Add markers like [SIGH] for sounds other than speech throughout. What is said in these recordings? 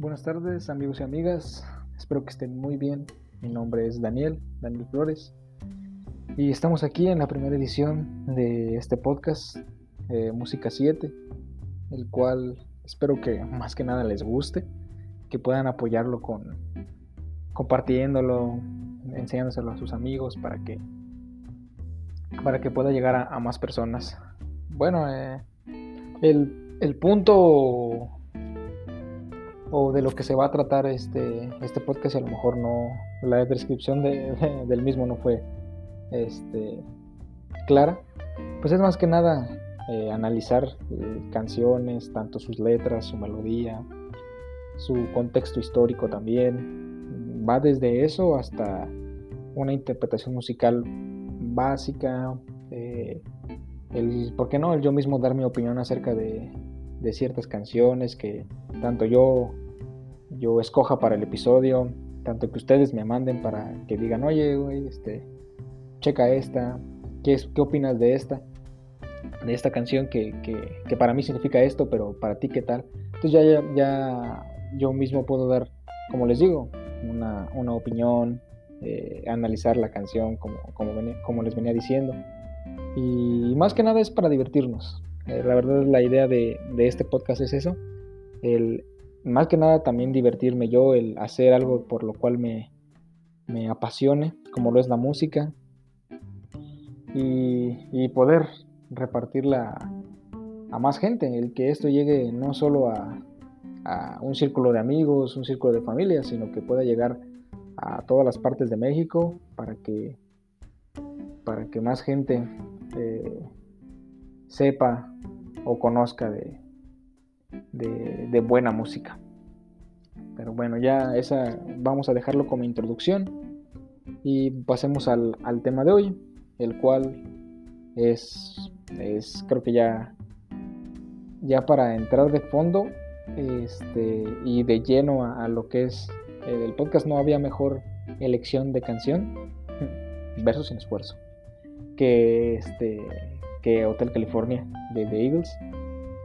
Buenas tardes amigos y amigas, espero que estén muy bien. Mi nombre es Daniel, Daniel Flores, y estamos aquí en la primera edición de este podcast, eh, Música 7, el cual espero que más que nada les guste, que puedan apoyarlo con compartiéndolo, enseñándoselo a sus amigos para que para que pueda llegar a, más personas. Bueno, eh, el, el punto o de lo que se va a tratar este, este podcast, a lo mejor no, la descripción de, [LAUGHS] del mismo no fue este, clara, pues es más que nada eh, analizar eh, canciones, tanto sus letras, su melodía, su contexto histórico también, va desde eso hasta una interpretación musical básica, eh, el, ¿por qué no? El yo mismo dar mi opinión acerca de, de ciertas canciones que tanto yo, yo escoja para el episodio, tanto que ustedes me manden para que digan, oye, güey, este, checa esta, ¿qué, es, ¿qué opinas de esta? De esta canción que, que, para mí significa esto, pero para ti, ¿qué tal? Entonces ya, ya, yo mismo puedo dar, como les digo, una, una opinión, eh, analizar la canción como, como, como les venía diciendo. Y más que nada es para divertirnos. Eh, la verdad, la idea de, este podcast es eso. El, más que nada también divertirme yo, el hacer algo por lo cual me, apasione, como lo es la música. Y, poder repartirla a más gente, el que esto llegue no solo a, un círculo de amigos, un círculo de familia, sino que pueda llegar a todas las partes de México para que, para que más gente eh, sepa o conozca de, de, buena música. Pero bueno, ya esa vamos a dejarlo como introducción y pasemos al, tema de hoy, el cual es, es creo que ya, ya para entrar de fondo este, y de lleno a, lo que es el podcast, no había mejor elección de canción, verso sin esfuerzo, que este que Hotel California de The Eagles,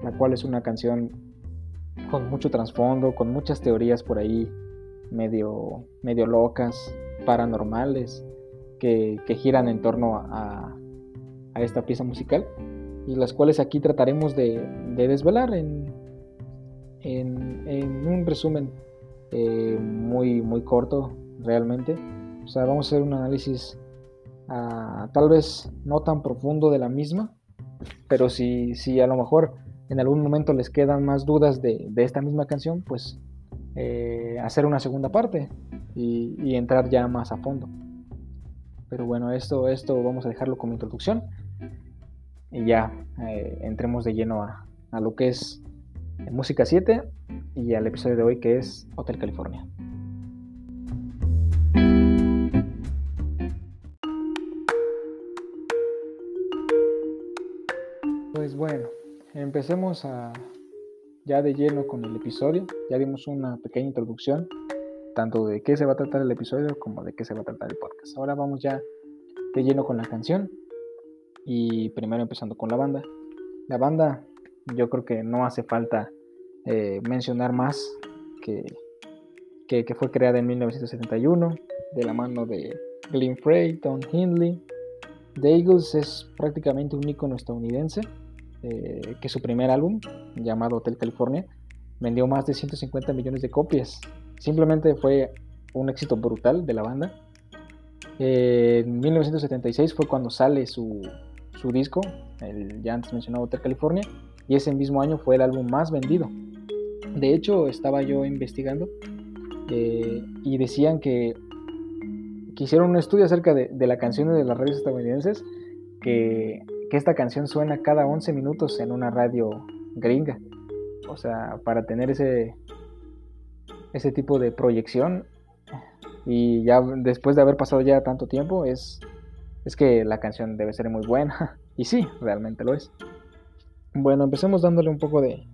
la cual es una canción con mucho trasfondo, con muchas teorías por ahí medio, medio locas, paranormales, que, giran en torno a, esta pieza musical y las cuales aquí trataremos de, desvelar en, un resumen eh, muy, muy corto realmente. O sea, vamos a hacer un análisis tal vez no tan profundo de la misma, pero si, si a lo mejor en algún momento les quedan más dudas de, esta misma canción, pues eh, hacer una segunda parte y, entrar ya más a fondo. Pero bueno, esto, esto vamos a dejarlo como introducción y ya eh, entremos de lleno a, a lo que es Música 7 y al episodio de hoy que es Hotel California. Pues bueno, empecemos a, ya de lleno con el episodio. Ya dimos una pequeña introducción, tanto de qué se va a tratar el episodio como de qué se va a tratar el podcast. Ahora vamos ya de lleno con la canción y primero empezando con la banda. La banda yo creo que no hace falta eh, mencionar más que, que, fue creada en 1971 de la mano de Glenn Frey, Tom Hindley. The Eagles es prácticamente un icono estadounidense eh, que su primer álbum, llamado Hotel California, vendió más de 150 millones de copias. Simplemente fue un éxito brutal de la banda. Eh, en 1976 fue cuando sale su, su disco, el ya antes mencionado Hotel California, y ese mismo año fue el álbum más vendido. De hecho, estaba yo investigando eh, y decían que, que, hicieron un estudio acerca de, de la canción de las radios estadounidenses que que esta canción suena cada 11 minutos en una radio gringa. O sea, para tener ese, ese tipo de proyección y ya después de haber pasado ya tanto tiempo es, es que la canción debe ser muy buena. [LAUGHS] Y sí, realmente lo es. Bueno, empecemos dándole un poco de,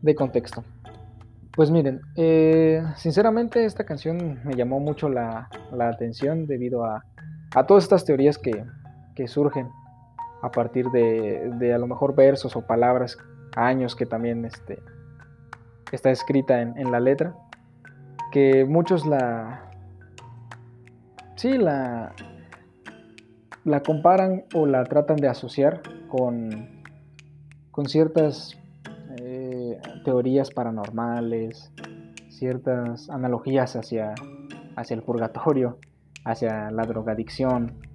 de contexto. Pues miren, eh, sinceramente esta canción me llamó mucho la, la atención debido a, a, todas estas teorías que, que surgen a partir de, a lo mejor versos o palabras, años que también este, está escrita en, la letra. que muchos la... Sí, la... La comparan o la tratan de asociar con, con ciertas eh, teorías paranormales, ciertas analogías hacia, hacia el purgatorio, hacia la drogadicción,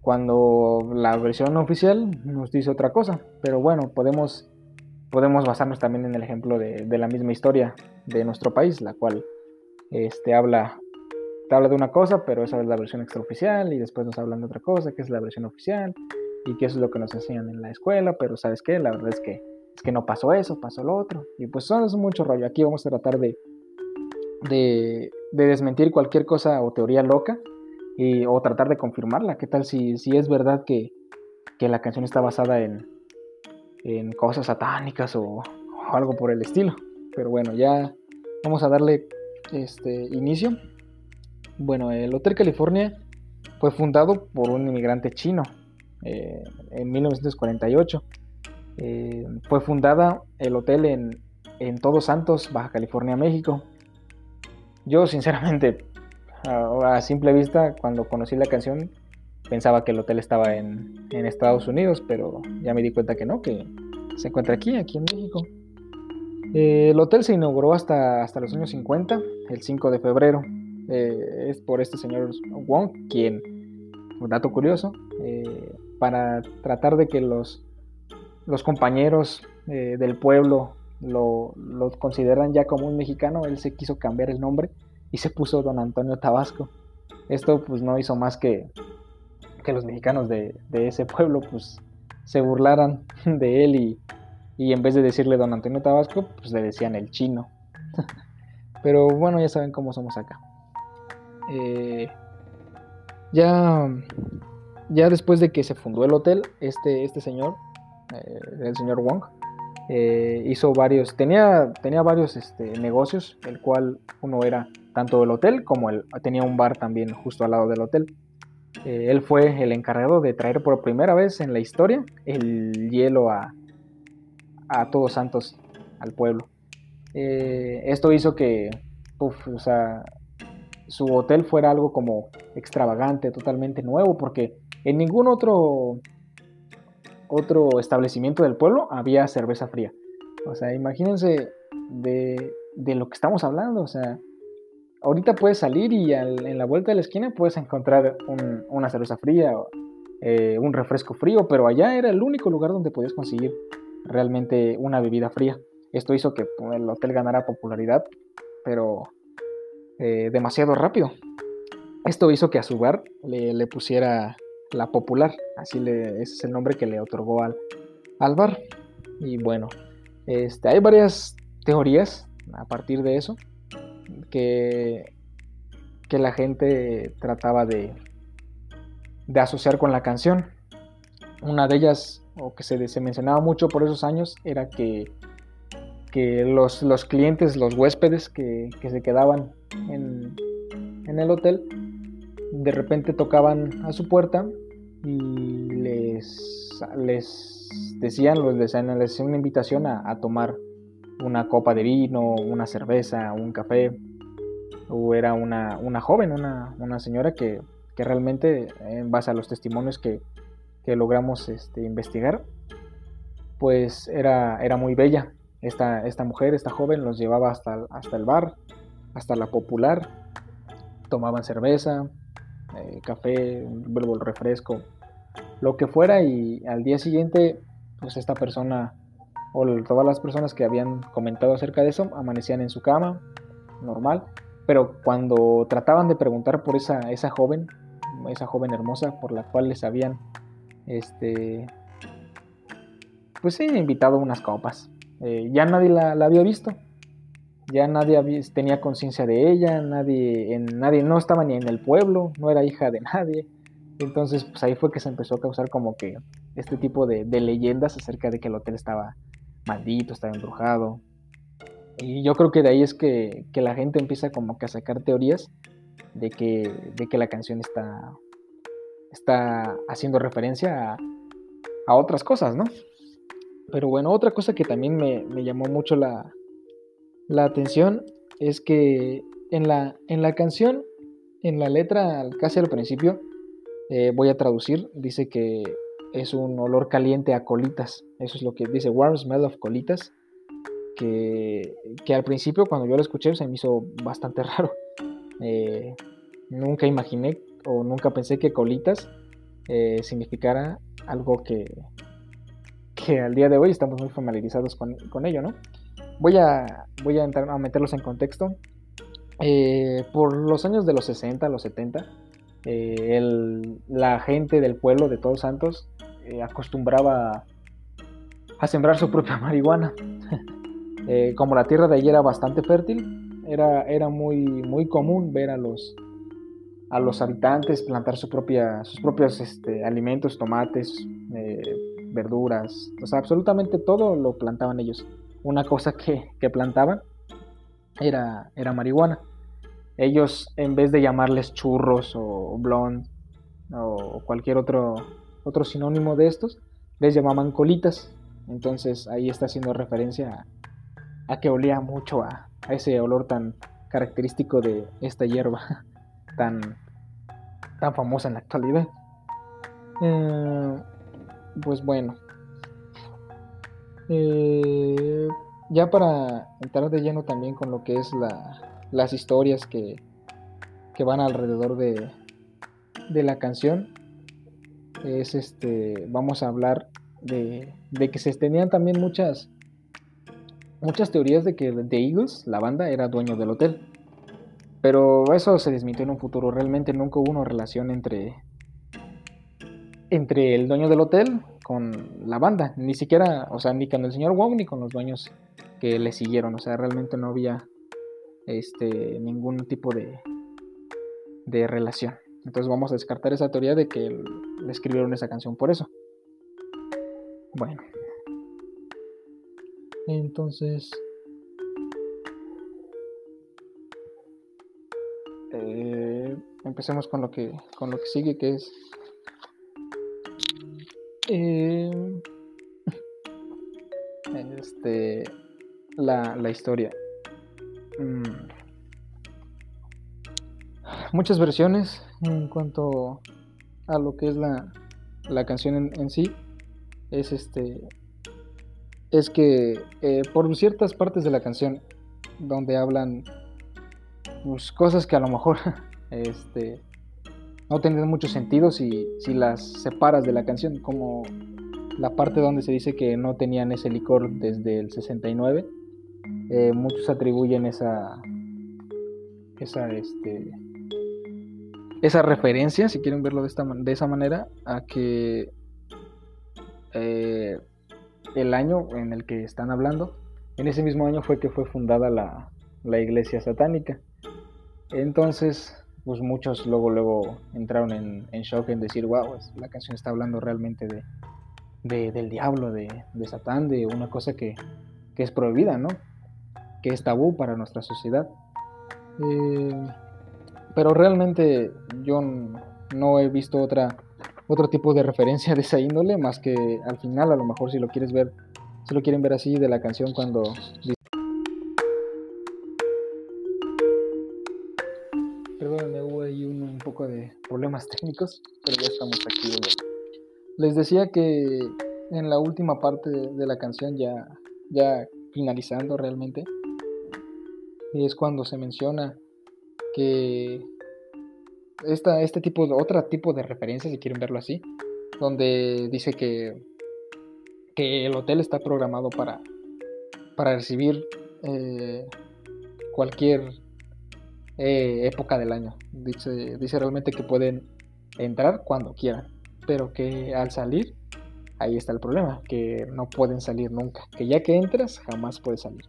cuando la versión oficial nos dice otra cosa. Pero bueno, podemos, podemos basarnos también en el ejemplo de, la misma historia de nuestro país, la cual este, habla, habla de una cosa, pero esa es la versión extraoficial, y después nos hablan de otra cosa, que es la versión oficial, y que eso es lo que nos enseñan en la escuela, pero ¿sabes qué? La verdad es que, es que no pasó eso, pasó lo otro. Y pues eso es mucho rollo. Aquí vamos a tratar de, de, de desmentir cualquier cosa o teoría loca o tratar de confirmarla. ¿Qué tal si, si es verdad que, la canción está basada en, en cosas satánicas o, algo por el estilo? Pero bueno, ya vamos a darle este inicio. Bueno, el Hotel California fue fundado por un inmigrante chino eh, en 1948. Eh, fue fundada el hotel en, en Todos Santos, Baja California, México. Yo sinceramente a, simple vista, cuando conocí la canción, pensaba que el hotel estaba en, Estados Unidos, pero ya me di cuenta que no, que se encuentra aquí, aquí en México. Eh, el hotel se inauguró hasta, hasta los años 50, el 5 de febrero. Eh, es por este señor Wong, quien, un dato curioso, eh, para tratar de que los, los compañeros del pueblo lo, lo consideran ya como un mexicano, él se quiso cambiar el nombre y se puso don Antonio Tabasco. Esto pues no hizo más que que los mexicanos de, ese pueblo pues se burlaran [LAUGHS] de él y, y, en vez de decirle don Antonio Tabasco pues le decían el chino. [LAUGHS] Pero bueno, ya saben cómo somos acá. Eh, ya, ya después de que se fundó el hotel, este, este señor, eh, el señor Wong, eh, hizo varios, tenía, tenía varios este, negocios, el cual uno era tanto el hotel como el, tenía un bar también justo al lado del hotel. Eh, él fue el encargado de traer por primera vez en la historia el hielo a, a Todos Santos, al pueblo. Eh, esto hizo que su hotel fuera algo como extravagante, totalmente nuevo, porque en ningún otro, otro establecimiento del pueblo había cerveza fría. O sea, imagínense de, de lo que estamos hablando. O sea, ahorita puedes salir y en la vuelta de la esquina puedes encontrar una cerveza fría, eh, un refresco frío, pero allá era el único lugar donde podías conseguir realmente una bebida fría. Esto hizo que pues, el hotel ganara popularidad, pero eh, demasiado rápido. Esto hizo que a su bar le, pusiera la popular, así le, ese es el nombre que le otorgó al, al bar. Y bueno, este, hay varias teorías a partir de eso que, que la gente trataba de, de asociar con la canción. Una de ellas, o que se, se mencionaba mucho por esos años, era que, que los, los, clientes, los huéspedes que, que se quedaban en, en, el hotel, de repente tocaban a su puerta y les, les decían, les, les decían una invitación a, a tomar una copa de vino, una cerveza, un café o era una, joven, una, señora que, realmente, en base a los testimonios que, logramos este, investigar, pues era, era muy bella. Esta, esta, mujer, esta joven, los llevaba hasta, hasta el bar, hasta la popular, tomaban cerveza, eh, café, vuelvo el refresco, lo que fuera, y al día siguiente, pues esta persona, o todas las personas que habían comentado acerca de eso, amanecían en su cama, normal, pero cuando trataban de preguntar por esa, esa joven, esa joven hermosa por la cual les habían, este, pues sí, invitado unas copas, eh, ya nadie la, había visto, ya nadie tenía conciencia de ella, nadie, en, nadie no estaba ni en el pueblo, no era hija de nadie, entonces pues ahí fue que se empezó a causar como que este tipo de, de leyendas acerca de que el hotel estaba maldito, estaba embrujado, y yo creo que de ahí es que, la gente empieza como que a sacar teorías de que, de que la canción está, está haciendo referencia a, otras cosas, ¿no? Pero bueno, otra cosa que también me, llamó mucho la, atención es que en la, en la canción, en la letra, casi al principio, eh, voy a traducir, dice que es un olor caliente a colitas. Eso es lo que dice, warm smell of colitas. Que, al principio cuando yo lo escuché se me hizo bastante [LAUGHS] raro. Eh, nunca imaginé o nunca pensé que colitas eh, significara algo que, que al día de hoy estamos muy familiarizados con, con ello, ¿no? Voy a, voy a, entrar, meterlos en contexto. Eh, por los años de los 60, los 70, el, la gente del pueblo de Todos Santos acostumbraba a sembrar su propia [LAUGHS] marihuana. Como la tierra de allí era bastante fértil, era, era muy, muy común ver a los, a los habitantes plantar su propia, sus propios este, alimentos, tomates, eh, verduras, o sea, absolutamente todo lo plantaban ellos. Una cosa que, plantaban era, era marihuana. Ellos, en vez de llamarles churros o blond o cualquier otro, otro sinónimo de estos, les llamaban colitas. Entonces ahí está haciendo referencia a que olía mucho a, ese olor tan característico de esta hierba [LAUGHS] tan, tan famosa en la actualidad. Eh, pues bueno. Eh, ya para entrar de lleno también con lo que es la, las historias que, que van alrededor de, de la canción, es este, vamos a hablar de, de que se tenían también muchas muchas teorías de que The Eagles, la banda, era dueño del hotel. Pero eso se desmintió en un futuro. Realmente nunca hubo una relación entre, entre el dueño del hotel con la banda. Ni siquiera, o sea, ni con el señor Wong ni con los dueños que le siguieron. O sea, realmente no había este, ningún tipo de, de relación. Entonces vamos a descartar esa teoría de que le escribieron esa canción por eso. Bueno, entonces, eh, empecemos con lo que con lo que sigue, que es eh, [LAUGHS] este la, la historia. Mm. Muchas versiones en cuanto a lo que es la, la canción en, en sí. Es este es que eh, por ciertas partes de la canción donde hablan pues, cosas que a lo mejor [LAUGHS] este, no tendrían mucho sentido si, si, las separas de la canción, como la parte donde se dice que no tenían ese licor desde el 69. Eh, muchos atribuyen esa, esa, este, esa referencia, si quieren verlo de, esta, de esa manera, a que eh, el año en el que están hablando, en ese mismo año fue que fue fundada la, iglesia satánica. Entonces, pues muchos luego, luego entraron en, shock en decir, wow, la canción está hablando realmente de, del diablo, de, Satán, de una cosa que, es prohibida, ¿no? Que es tabú para nuestra sociedad. Eh, pero realmente yo no he visto otra otro tipo de referencia de esa índole, más que al final, a lo mejor si lo quieres ver, si lo quieren ver así de la canción cuando... Perdónenme, hubo ahí un, poco de problemas técnicos, pero ya estamos aquí. Les decía que en la última parte de, la canción, ya, ya finalizando realmente, es cuando se menciona que esta, este tipo de, otro tipo de referencia, si quieren verlo así, donde dice que, que el hotel está programado para, para recibir eh, cualquier eh, época del año. Dice, dice realmente que pueden entrar cuando quieran, pero que al salir, ahí está el problema, que no pueden salir nunca, que ya que entras, jamás puedes salir.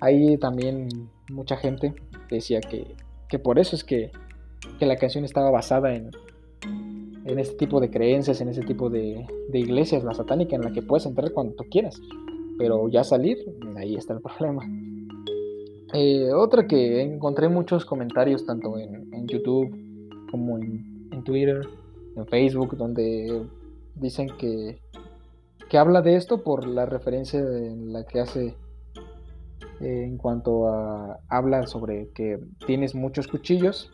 Ahí también mucha gente decía que, que por eso es que que la canción estaba basada en, en este tipo de creencias, en ese tipo de, de iglesias, la satánica, en la que puedes entrar cuando tú quieras, pero ya salir, ahí está el [LAUGHS] problema. Eh, otra que encontré muchos comentarios tanto en, YouTube como en, en, Twitter, en Facebook, donde dicen que, que habla de esto por la referencia en la que hace eh, en cuanto a habla sobre que tienes muchos cuchillos,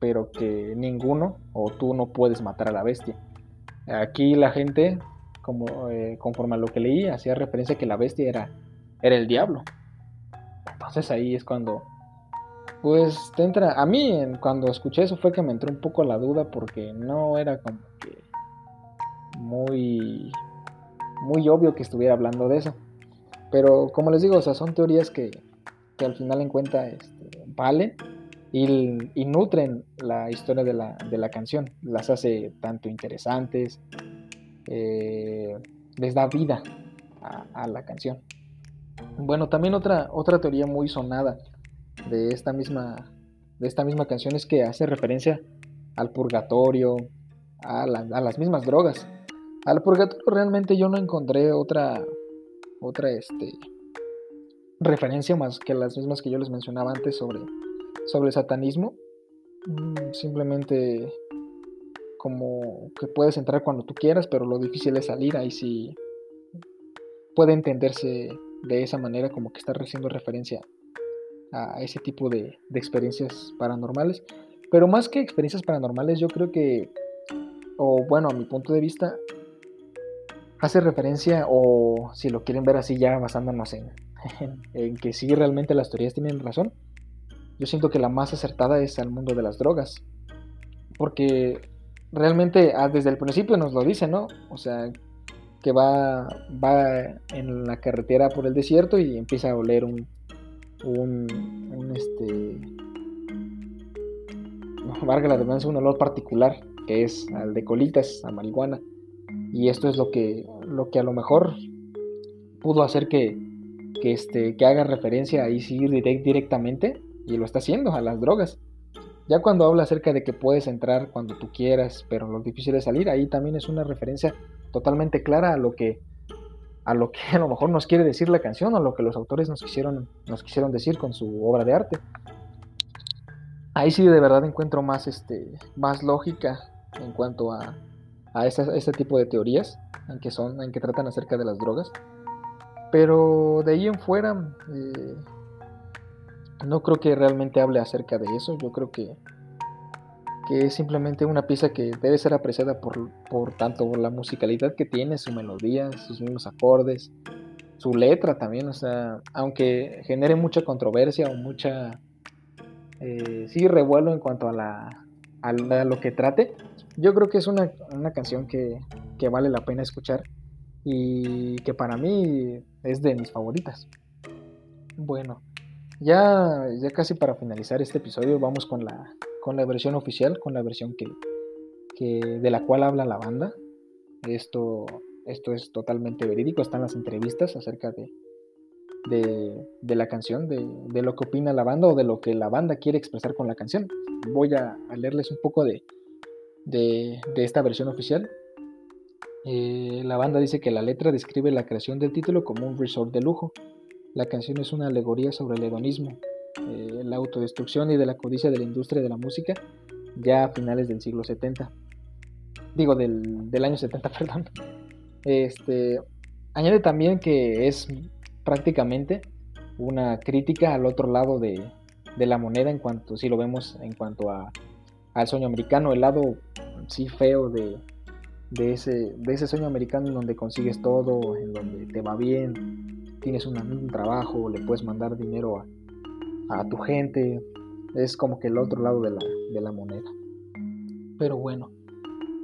pero que ninguno o tú no puedes matar a la bestia. Aquí la gente, como eh, conforme a lo que leí, hacía referencia a que la bestia era, era el diablo. Entonces ahí es cuando, pues te entra, a mí cuando escuché eso fue que me entró un poco la duda porque no era como que muy, muy obvio que estuviera hablando de eso. Pero como les digo, o sea, son teorías que, que al final en cuenta este, valen y, nutren la historia de la, de la, canción. Las hace tanto interesantes, eh, les da vida a, la canción. Bueno, también otra, otra teoría muy sonada de esta, misma, de esta misma canción es que hace referencia al purgatorio, a, a las mismas drogas. Al purgatorio realmente yo no encontré otra, otra este, referencia más que las mismas que yo les mencionaba antes sobre, sobre el satanismo. Mm, simplemente como que puedes entrar cuando tú quieras, pero lo difícil es salir. Ahí sí puede entenderse de esa manera como que está haciendo referencia a ese tipo de, experiencias paranormales. Pero más que experiencias paranormales, yo creo que, o bueno, a mi punto de vista, hace referencia, o si lo quieren ver así ya basándonos en, [LAUGHS] en, que sí realmente las teorías tienen razón, yo siento que la más acertada es al mundo de las drogas. Porque realmente ah, desde el principio nos lo dice, ¿no? O sea, que va, va en la carretera por el desierto y empieza a oler un, un, un este, valga la redundancia, un olor particular, que es al de colitas, a marihuana. Y esto es lo que, lo que a lo mejor pudo hacer que, que, este, que haga referencia ahí sí directamente, y lo está haciendo, a las drogas. Ya cuando habla acerca de que puedes entrar cuando tú quieras, pero lo difícil es salir, ahí también es una referencia totalmente clara a lo que a lo que [LAUGHS] a lo mejor nos quiere decir la canción a lo que los autores nos quisieron, nos quisieron decir con su obra de arte. Ahí sí de verdad encuentro más, este, más lógica en cuanto a, a ese, tipo de teorías en que, son, en que tratan acerca de las drogas. Pero de ahí en fuera, eh, no creo que realmente hable acerca de eso. Yo creo que, que es simplemente una pieza que debe ser apreciada por, por tanto por la musicalidad que tiene, su melodía, sus mismos acordes, su letra también. O sea, aunque genere mucha controversia o mucha. Eh, sí, revuelo en cuanto a, la, a lo que trate, yo creo que es una, canción que, vale la pena escuchar y que para mí es de mis favoritas. Bueno, ya, ya casi para finalizar este episodio vamos con la, con la versión oficial, con la versión que, de la cual habla la banda. Esto, esto es totalmente verídico, están las entrevistas acerca de, de, la canción, de, lo que opina la banda o de lo que la banda quiere expresar con la canción. Voy a leerles un poco de, de, esta versión oficial. Eh, la banda dice que la letra describe la creación del título como un resort de lujo. La canción es una alegoría sobre el hedonismo, eh, la autodestrucción y de la codicia de la industria de la música ya a finales del siglo 70. Digo, del, del año 70, [LAUGHS] perdón. Este, añade también que es prácticamente una crítica al otro lado de, de la moneda en cuanto, si lo vemos en cuanto a al sueño americano, el lado sí feo de, de, ese, de ese sueño americano en donde consigues todo, en donde te va bien, tienes un, trabajo, le puedes mandar dinero a, tu gente, es como que el otro lado de la, de la moneda. Pero bueno,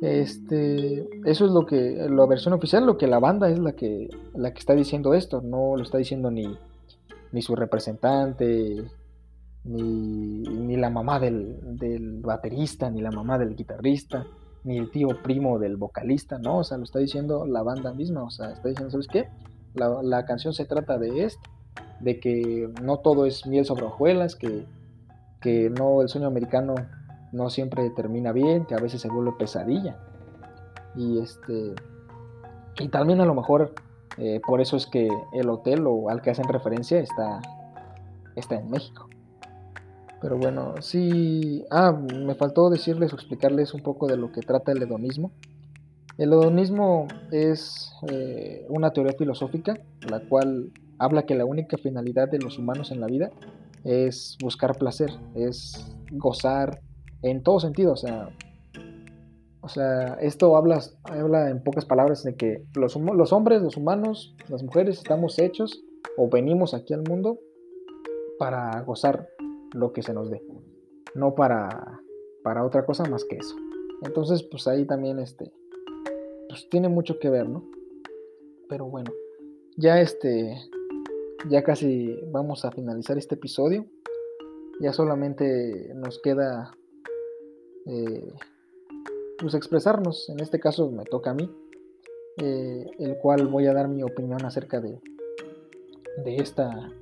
este, eso es lo que, la versión oficial, lo que la banda es la que, la que está diciendo esto, no lo está diciendo ni, ni su representante, ni, la mamá del, baterista, ni la mamá del guitarrista, ni el tío primo del vocalista, ¿no? O sea, lo está diciendo la banda misma, o sea, está diciendo, ¿sabes qué? La, canción se trata de esto, de que no todo es miel sobre hojuelas, que, que no, el sueño americano no siempre termina bien, que a veces se vuelve pesadilla. Y este y también a lo mejor eh, por eso es que el hotel o al que hacen referencia está, está en México. Pero bueno, sí. Ah, me faltó decirles o explicarles un poco de lo que trata el hedonismo. El hedonismo es eh, una teoría filosófica, la cual habla que la única finalidad de los humanos en la vida es buscar placer, es gozar en todo sentido, o sea, o sea, esto habla, habla en pocas palabras de que los, los hombres, los humanos, las mujeres estamos hechos o venimos aquí al mundo para gozar lo que se nos dé, no para, para otra cosa más que eso. Entonces, pues ahí también este, pues tiene mucho que ver, ¿no? Pero bueno, ya este, ya casi vamos a finalizar este episodio. Ya solamente nos queda eh, pues expresarnos. En este caso me toca a mí, eh, el cual voy a dar mi opinión acerca de, de esta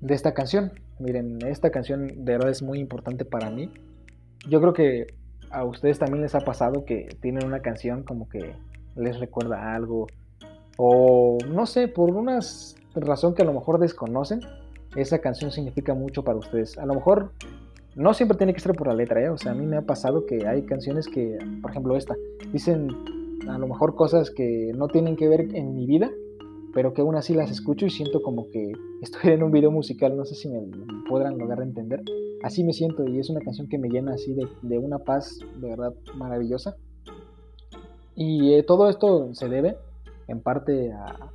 de esta canción. Miren, esta canción de verdad es muy importante para mí. Yo creo que a ustedes también les ha pasado que tienen una canción como que les recuerda algo o no sé, por una razón que a lo mejor desconocen, esa canción significa mucho para ustedes. A lo mejor no siempre tiene que ser por la letra, ¿eh? O sea, a mí me ha pasado que hay canciones que, por ejemplo esta, dicen a lo mejor cosas que no tienen que ver en mi vida, pero que aún así las escucho y siento como que estoy en un video musical, no sé si me podrán lograr entender. Así me siento y es una canción que me llena así de, una paz de verdad maravillosa. Y eh, todo esto se debe en parte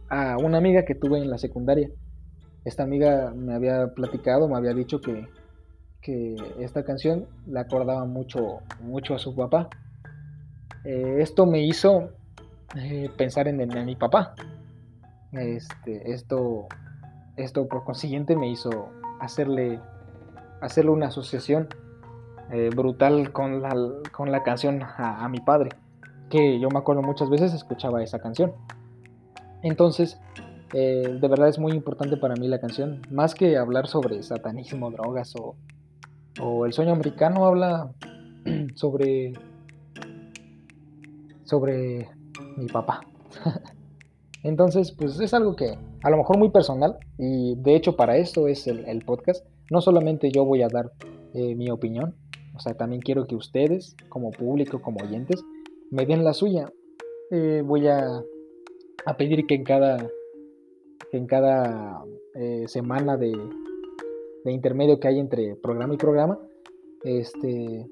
a, una amiga que tuve en la secundaria. Esta amiga me había platicado, me había dicho que, que esta canción le acordaba mucho, mucho a su papá. Eh, esto me hizo eh, pensar en, mi papá. Este, esto, esto por consiguiente me hizo hacerle, hacerle una asociación eh, brutal con la, con la canción a, mi padre, que yo me acuerdo muchas veces escuchaba esa canción. Entonces, de verdad es muy importante para mí la canción, más que hablar sobre satanismo, drogas o, o el sueño americano habla [CLEARS THROAT] sobre sobre mi papá. [LAUGHS] Entonces, pues es algo que a lo mejor muy personal y de hecho para esto es el, podcast. No solamente yo voy a dar eh, mi opinión, o sea, también quiero que ustedes como público, como oyentes, me den la suya. Eh, voy a, a, pedir que en cada, en cada eh, semana de, de intermedio que hay entre programa y programa, este,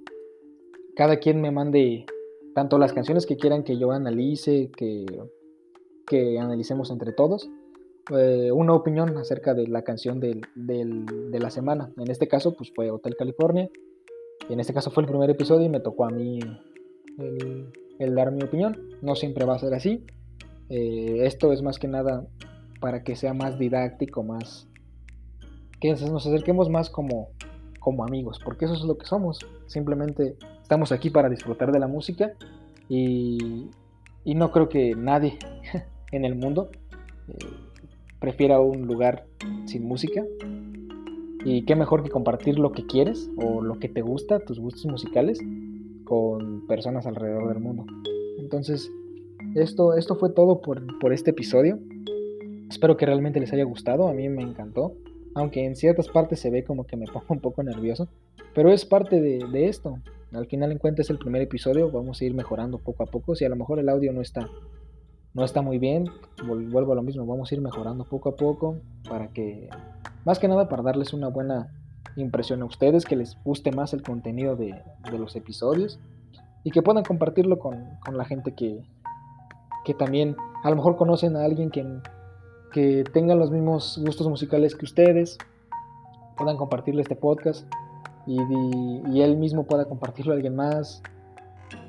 cada quien me mande tanto las canciones que quieran que yo analice, que, que analicemos entre todos, eh, una opinión acerca de la canción del, de la semana. En este caso, pues fue Hotel California. Y en este caso fue el primer episodio y me tocó a mí el, dar mi opinión. No siempre va a ser así. Eh, esto es más que nada para que sea más didáctico, más, que nos acerquemos más como, como amigos, porque eso es lo que somos. Simplemente estamos aquí para disfrutar de la música y, y no creo que nadie [LAUGHS] en el mundo eh, prefiera un lugar sin música. Y qué mejor que compartir lo que quieres o lo que te gusta, tus gustos musicales, con personas alrededor del mundo. Entonces, esto, esto fue todo por, por este episodio. Espero que realmente les haya gustado, a mí me encantó aunque en ciertas partes se ve como que me [LAUGHS] pongo un poco nervioso, pero es parte de, esto. Al final en cuenta es el primer episodio, vamos a ir mejorando poco a poco. Si a lo mejor el audio no está, no está muy bien, vuelvo a lo mismo, vamos a ir mejorando poco a poco para que, más que nada para darles una buena impresión a ustedes, que les guste más el contenido de, los episodios y que puedan compartirlo con, la gente que, que también a lo mejor conocen a alguien que que tengan los mismos gustos musicales que ustedes, puedan compartirle este podcast y, él mismo pueda compartirlo a alguien más.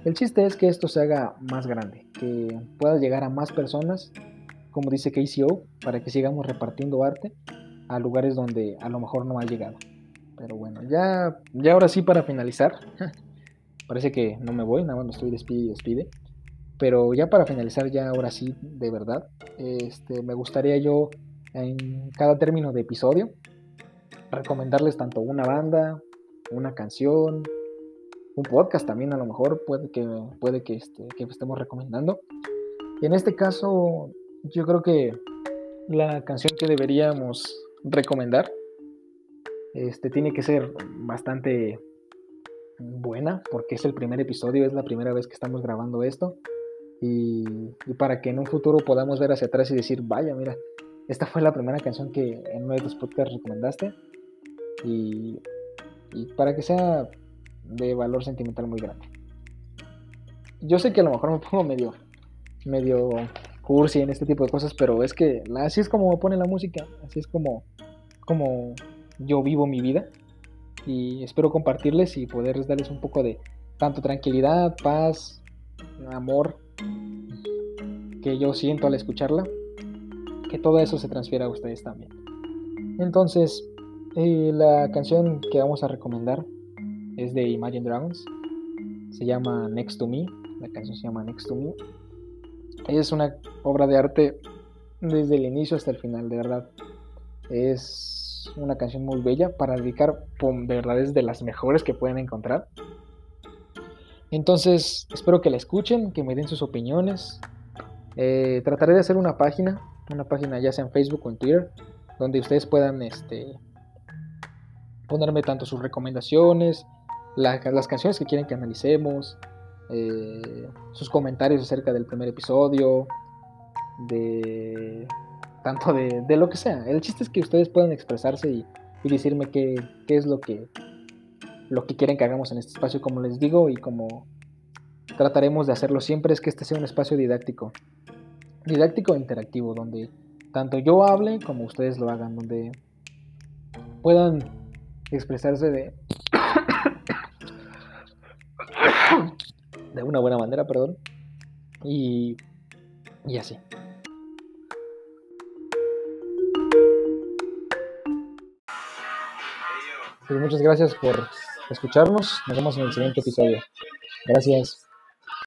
El chiste es que esto se haga más grande, que pueda llegar a más personas, como dice KCO, para que sigamos repartiendo arte a lugares donde a lo mejor no ha llegado. Pero bueno, ya, ya ahora sí para finalizar, [LAUGHS] parece que no me voy, nada me estoy despide y despide. Pero ya para finalizar, ya ahora sí, de verdad, este, me gustaría yo en cada término de episodio recomendarles tanto una banda, una canción, un podcast también a lo mejor puede que, puede que, este, estemos recomendando. En este caso, yo creo que la canción que deberíamos recomendar este, tiene que ser bastante buena porque es el primer episodio, es la primera vez que estamos grabando esto y, para que en un futuro podamos ver hacia atrás y decir, vaya, mira, esta fue la primera canción que en uno de podcasts recomendaste. Y para que sea de valor sentimental muy grande. Yo sé que a lo mejor me pongo medio, medio cursi en este tipo de cosas, pero es que así es como pone la música, así es como, como yo vivo mi vida y espero compartirles y poderles darles un poco de tanto tranquilidad, paz, amor que yo siento al escucharla, que todo eso se transfiera a ustedes también. Entonces, eh, la canción que vamos a recomendar es de Imagine Dragons, se llama Next to Me, la canción se llama Next to Me. Es una obra de arte desde el inicio hasta el final, de verdad. Es una canción muy bella para dedicar, de verdad es de las mejores que pueden encontrar. Entonces, espero que la escuchen, que me den sus opiniones. Eh, trataré de hacer una página, una página ya sea en Facebook o en Twitter, donde ustedes puedan este, ponerme tanto sus recomendaciones, las canciones que quieren que analicemos, eh, sus comentarios acerca del primer episodio, de tanto de, lo que sea. El chiste es que ustedes puedan expresarse y, decirme qué, es lo que, lo que quieren que hagamos en este espacio, como les digo, y como trataremos de hacerlo siempre, es que este sea un espacio didáctico. Didáctico e interactivo, donde tanto yo hable como ustedes lo hagan, donde puedan expresarse de... de una buena manera, perdón. Y, y así. Pues muchas gracias por escucharnos. Nos vemos en el siguiente episodio. Gracias.